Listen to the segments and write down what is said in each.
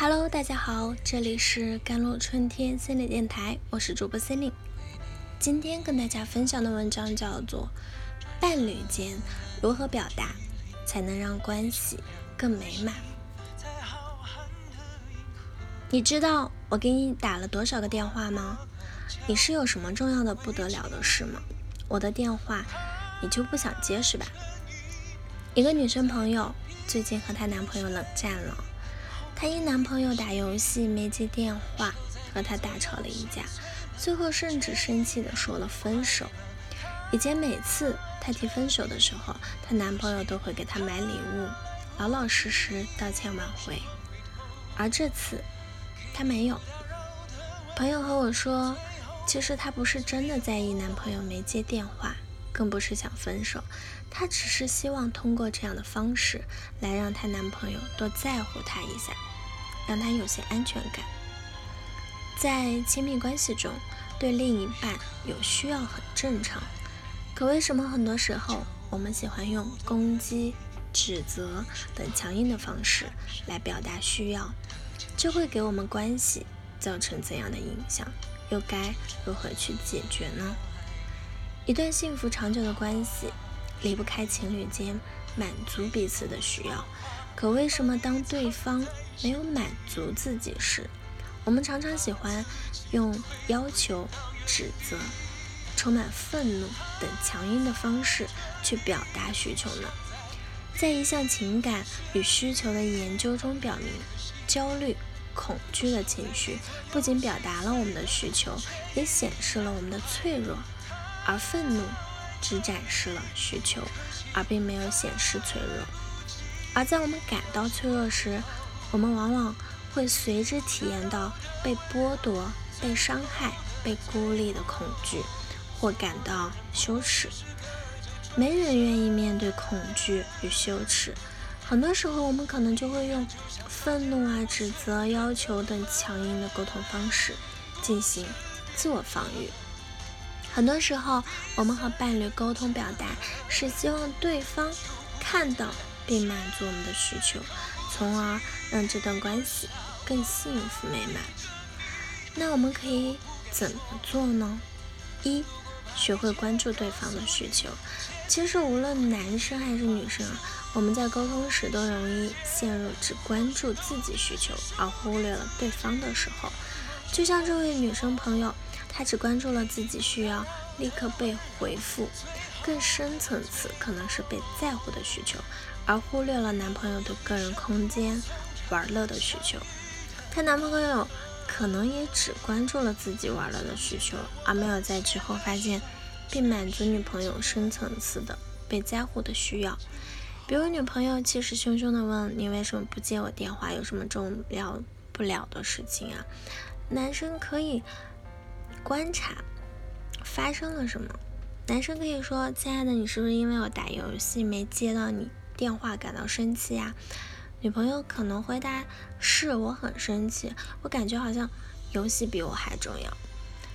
Hello，大家好，这里是甘露春天心理电台，我是主播 c e l i n e 今天跟大家分享的文章叫做《伴侣间如何表达才能让关系更美满》。你知道我给你打了多少个电话吗？你是有什么重要的不得了的事吗？我的电话你就不想接是吧？一个女生朋友最近和她男朋友冷战了。她因男朋友打游戏没接电话，和他大吵了一架，最后甚至生气的说了分手。以前每次她提分手的时候，她男朋友都会给她买礼物，老老实实道歉挽回。而这次，他没有。朋友和我说，其实她不是真的在意男朋友没接电话，更不是想分手，她只是希望通过这样的方式来让她男朋友多在乎她一下。让他有些安全感，在亲密关系中，对另一半有需要很正常。可为什么很多时候我们喜欢用攻击、指责等强硬的方式来表达需要？这会给我们关系造成怎样的影响？又该如何去解决呢？一段幸福长久的关系离不开情侣间满足彼此的需要。可为什么当对方没有满足自己时，我们常常喜欢用要求、指责、充满愤怒等强硬的方式去表达需求呢？在一项情感与需求的研究中表明，焦虑、恐惧的情绪不仅表达了我们的需求，也显示了我们的脆弱；而愤怒只展示了需求，而并没有显示脆弱。而在我们感到脆弱时，我们往往会随之体验到被剥夺、被伤害、被孤立的恐惧，或感到羞耻。没人愿意面对恐惧与羞耻，很多时候我们可能就会用愤怒啊、指责、要求等强硬的沟通方式进行自我防御。很多时候，我们和伴侣沟通表达，是希望对方看到。并满足我们的需求，从而让这段关系更幸福美满。那我们可以怎么做呢？一，学会关注对方的需求。其实无论男生还是女生啊，我们在沟通时都容易陷入只关注自己需求而忽略了对方的时候。就像这位女生朋友，她只关注了自己需要立刻被回复，更深层次可能是被在乎的需求。而忽略了男朋友的个人空间、玩乐的需求，她男朋友可能也只关注了自己玩乐的需求，而没有在之后发现并满足女朋友深层次的被在乎的需要。比如女朋友气势汹汹地问你为什么不接我电话，有什么重要不了的事情啊？男生可以观察发生了什么。男生可以说：“亲爱的，你是不是因为我打游戏没接到你？”电话感到生气呀？女朋友可能回答是我很生气，我感觉好像游戏比我还重要。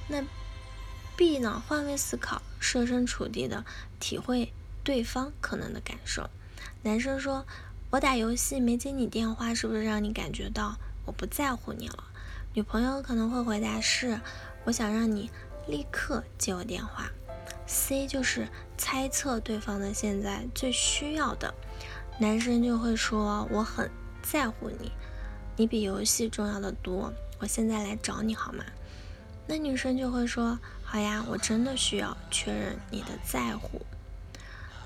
那 B 呢？换位思考，设身处地的体会对方可能的感受。男生说：“我打游戏没接你电话，是不是让你感觉到我不在乎你了？”女朋友可能会回答是：“我想让你立刻接我电话。” C 就是猜测对方的现在最需要的，男生就会说我很在乎你，你比游戏重要的多，我现在来找你好吗？那女生就会说好呀，我真的需要确认你的在乎。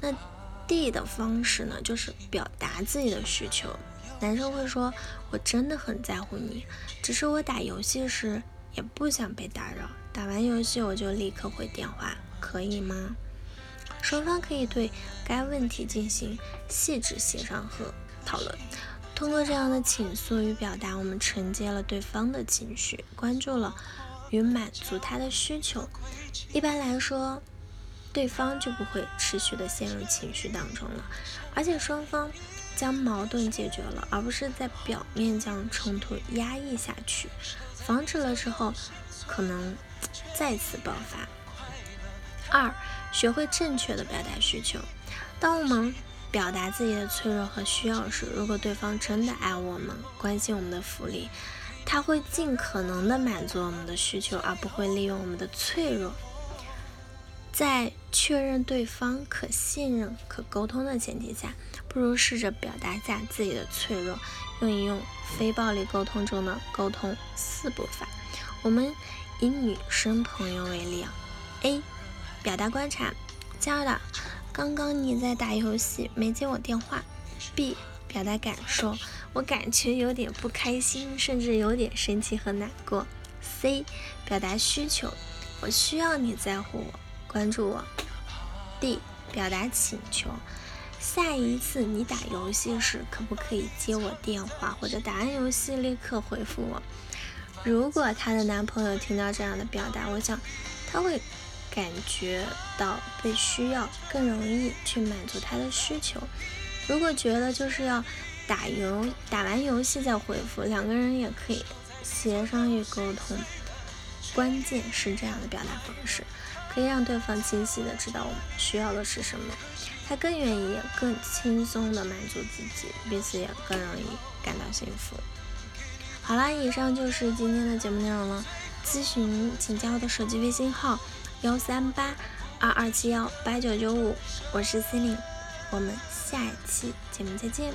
那 D 的方式呢，就是表达自己的需求，男生会说我真的很在乎你，只是我打游戏时也不想被打扰，打完游戏我就立刻回电话。可以吗？双方可以对该问题进行细致协商和讨论。通过这样的倾诉与表达，我们承接了对方的情绪，关注了与满足他的需求。一般来说，对方就不会持续的陷入情绪当中了，而且双方将矛盾解决了，而不是在表面将冲突压抑下去，防止了之后可能再次爆发。二，学会正确的表达需求。当我们表达自己的脆弱和需要时，如果对方真的爱我们、关心我们的福利，他会尽可能的满足我们的需求，而不会利用我们的脆弱。在确认对方可信任、可沟通的前提下，不如试着表达下自己的脆弱，用一用非暴力沟通中的沟通四步法。我们以女生朋友为例啊，A，表达观察，亲爱的，刚刚你在打游戏没接我电话。B，表达感受，我感觉有点不开心，甚至有点生气和难过。C，表达需求，我需要你在乎我。关注我。D 表达请求，下一次你打游戏时可不可以接我电话，或者打完游戏立刻回复我？如果她的男朋友听到这样的表达，我想他会感觉到被需要，更容易去满足他的需求。如果觉得就是要打游打完游戏再回复，两个人也可以协商与沟通。关键是这样的表达方式。可以让对方清晰的知道我们需要的是什么，他更愿意、更轻松的满足自己，彼此也更容易感到幸福。好啦，以上就是今天的节目内容了。咨询请加我的手机微信号：幺三八二二七幺八九九五，我是 c e l i n e 我们下一期节目再见。